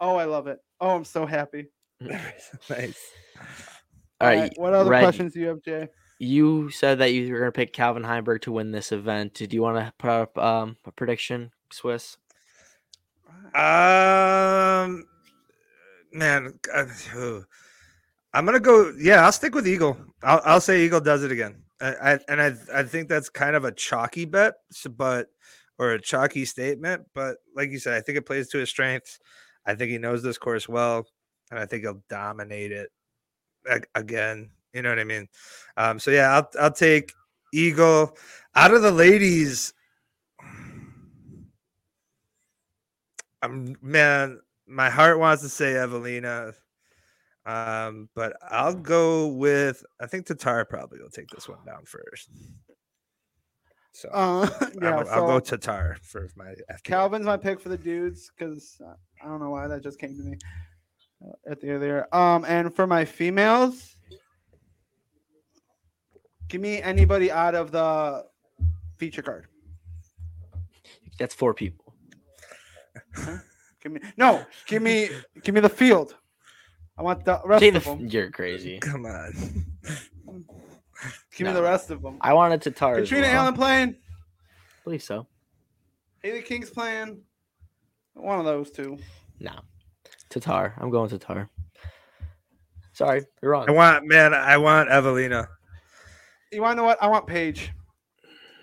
Oh, I love it. Oh, I'm so happy. [laughs] nice. All right. What other Red, questions do you have, Jay? You said that you were going to pick Calvin Heimburg to win this event. Did you want to put up um, a prediction, Swiss? Um, man, uh, I'm gonna go. Yeah, I'll stick with Eagle. I'll, I'll say Eagle does it again. I, I and I I think that's kind of a chalky bet, but or a chalky statement. But like you said, I think it plays to his strengths. I think he knows this course well, and I think he'll dominate it again. You know what I mean? Um, so yeah, I'll I'll take Eagle out of the ladies. I'm man, my heart wants to say Evelina, um, but I'll go with I think Tattar probably will take this one down first. So Uh, [laughs] yeah, I'll, so I'll go Tattar for my FPL. Calvin's my pick for the dudes because I don't know why that just came to me uh, at the end of. Um, and for my females, Give me anybody out of the feature card. That's four people. Give me no. Give me give me the field. I want the rest See, of the them. you're crazy. Come on. Give me the rest of them. I wanted to tar. Catrina well. Allen playing. I believe so. Haley King's playing. One of those two. No, Tattar. I'm going Tattar. Sorry, you're wrong. I want man. I want Evelina. You want to know what? I want Paige.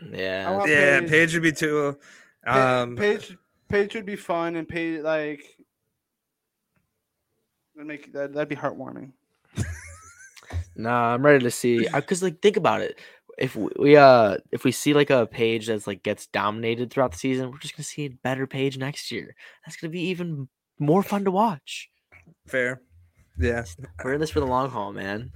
I Yeah, want Yeah, Paige. Paige would be too. Um, Paige. Paige would be fun, and Paige like. That'd make that that'd be heartwarming. [laughs] nah, I'm ready to see. Because like, think about it. If we, we uh if we see like a Paige that's like gets dominated throughout the season, we're just gonna see a better Paige next year. That's gonna be even more fun to watch. fair. Yeah, We're in this for the long haul, man.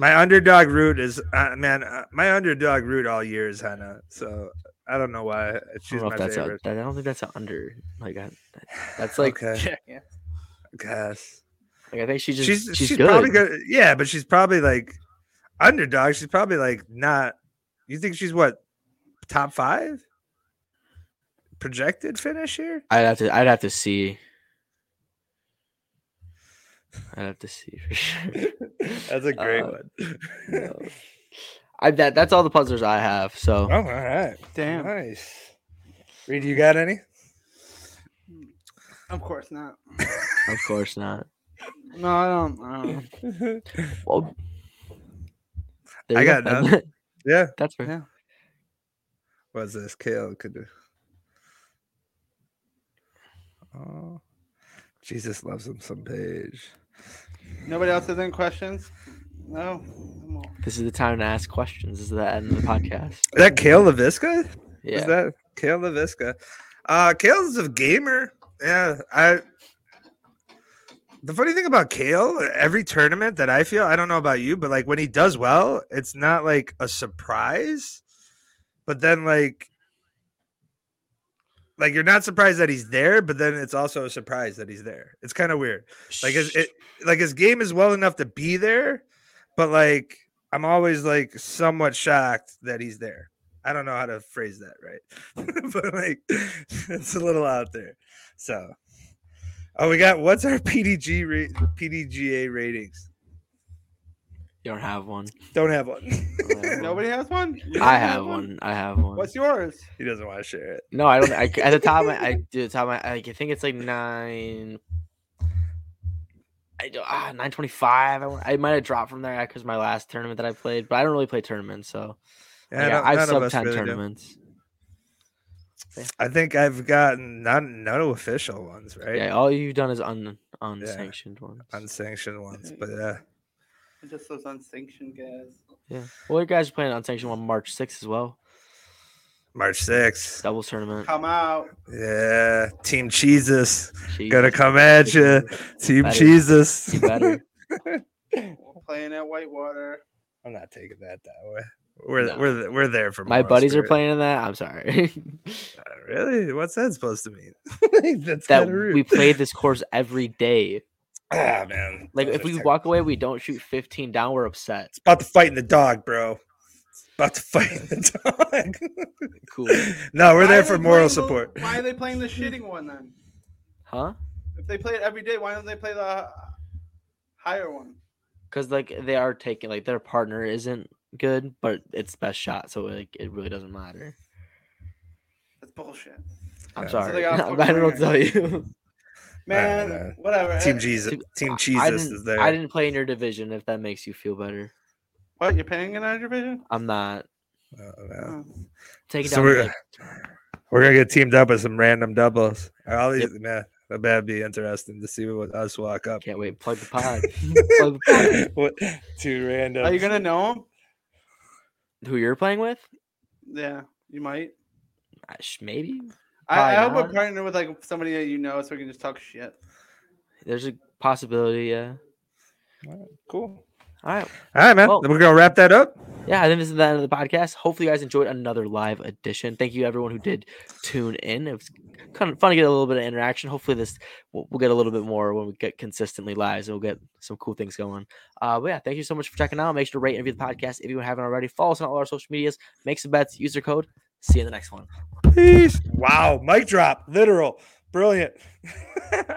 my underdog route is uh, man. Uh, my underdog route all year is Henna. So I don't know why I she's don't know my that's favorite. I don't think that's an under. Like I, that's [sighs] like, okay, Yeah. guess like I think she just she's she's, she's, good. probably good. Yeah, but she's probably like underdog. She's probably like not. You think she's what top five projected finish here? I'd have to I'd have to see. I'd have to see for sure. [laughs] That's a great Uh, one. No. [laughs] I that that's all the puzzlers I have. So Oh, all right. Damn. Nice. Reed, you got any? Of course not. of course not. No, I don't. I don't. [laughs] Well, I got go. none. [laughs] yeah. That's fair. Yeah. What's this? Cale could do. Oh, Jesus loves him some Paige. Nobody else has any questions? No. This is the time to ask questions. This is the end of the podcast. Is that Cale Leiviska? Yeah. Is that Cale Leiviska? Uh Cale's a gamer. Yeah. I the funny thing about Cale, every tournament that I feel, I don't know about you, but like when he does well, it's not like a surprise. But then like like you're not surprised that he's there, but then it's also a surprise that he's there. It's kind of weird. Like his it, like his game is well enough to be there, but like I'm always like somewhat shocked that he's there. I don't know how to phrase that right, [laughs] but like [laughs] it's a little out there. So, oh, we got what's our PDG rate, PDGA ratings? You don't have one. Don't have one. Nobody has one. I have one. I have one. What's yours? he doesn't want to share it. No, I don't. I, at the top, of my, I do [laughs] the top. Of my, I think it's like nine. I do, ah, nine twenty five. I, I might have dropped from there because my last tournament that I played, but I don't really play tournaments, so Yeah, yeah, no- I've none sub ten really do. tournaments. I think I've gotten none, none official ones, right? Yeah, all you've done is un unsanctioned ones. Unsanctioned ones, but [laughs] yeah. Just those unsanctioned guys. Yeah. Well, you guys are playing unsanctioned one March sixth as well. March 6th. Doubles tournament. Come out. Yeah. Team Jesus. Jeez. Gonna come at you. Team Better. Jesus. You better. [laughs] [laughs] Playing at Whitewater. I'm not taking that that way. We're No. we're we're there for My moral buddies are playing in that. I'm sorry. [laughs] Uh, Really? What's that supposed to mean? That's that rude. we play this course every day. Ah man. Like Those if we walk away, we don't shoot 15 down. We're upset. it's about the fight in the dog, bro. It's about to fight the [laughs] dog. Cool. [laughs] no, we're Why there for moral playing the- support. Why are they playing the [laughs] shitting one then? Huh? If they play it every day, why don't they play the higher one? Because like they are taking like their partner isn't good, but it's best shot, so like it really doesn't matter. That's bullshit. I'm Yeah. Sorry. they got I don't know to tell you. Man, man. whatever. Team Jesus. Team I- Jesus I is there. I didn't play in your division. If that makes you feel better, What, you're paying in our division? I'm not Oh, man. Oh. taking So down. we're- We're gonna get teamed up with some random doubles. All these man, that'd be interesting to see what us walk up. can't wait. Plug the pod. [laughs] Plug the pod. [laughs] what two random Are you gonna know him? Who you're playing with? Yeah, you might. Uh, sh- Maybe. I, I hope Probably I not. partner with like somebody that you know, so we can just talk shit. There's a possibility. Yeah. cool. All right. All right, man. Well- We're gonna wrap that up. Yeah, I think this is the end of the podcast. Hopefully, you guys enjoyed another live edition. Thank you, everyone who did tune in. It was kind of fun to get a little bit of interaction. Hopefully, this we'll, we'll get a little bit more when we get consistently live. So we'll get some cool things going. Uh, but yeah, thank you so much for checking out. Make sure to rate and review the podcast if you haven't already. Follow us on all our social medias. Make some bets. Use your code. See you in the next one. Peace. Wow, mic drop, literal, brilliant. [laughs]